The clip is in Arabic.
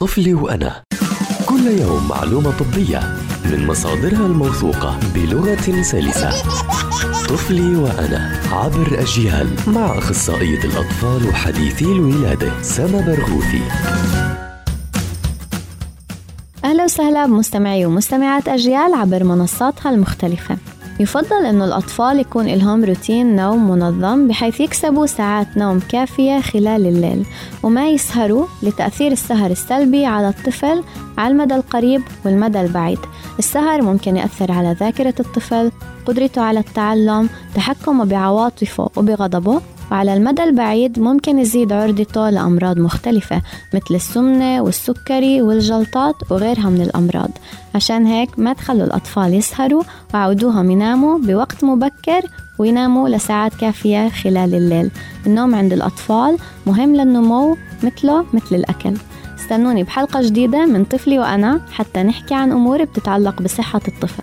طفلي وأنا. كل يوم معلومة طبية من مصادرها الموثوقة بلغة سلسة. طفلي وأنا عبر أجيال مع أخصائية الأطفال وحديثي الولادة سما برغوثي. أهلا وسهلا بمستمعي ومستمعات أجيال عبر منصاتها المختلفة. يفضل أنه الأطفال يكون لهم روتين نوم منظم بحيث يكسبوا ساعات نوم كافية خلال الليل وما يسهروا لتأثير السهر السلبي على الطفل على المدى القريب والمدى البعيد. السهر ممكن يأثر على ذاكرة الطفل قدرته على التعلم تحكمه بعواطفه وبغضبه وعلى المدى البعيد ممكن يزيد عرضته لأمراض مختلفة مثل السمنة والسكري والجلطات وغيرها من الأمراض. عشان هيك ما تخلوا الأطفال يسهروا وعودوهم يناموا بوقت مبكر ويناموا لساعات كافية خلال الليل. النوم عند الأطفال مهم للنمو مثله مثل الأكل. استنوني بحلقة جديدة من طفلي وأنا حتى نحكي عن أمور بتتعلق بصحة الطفل.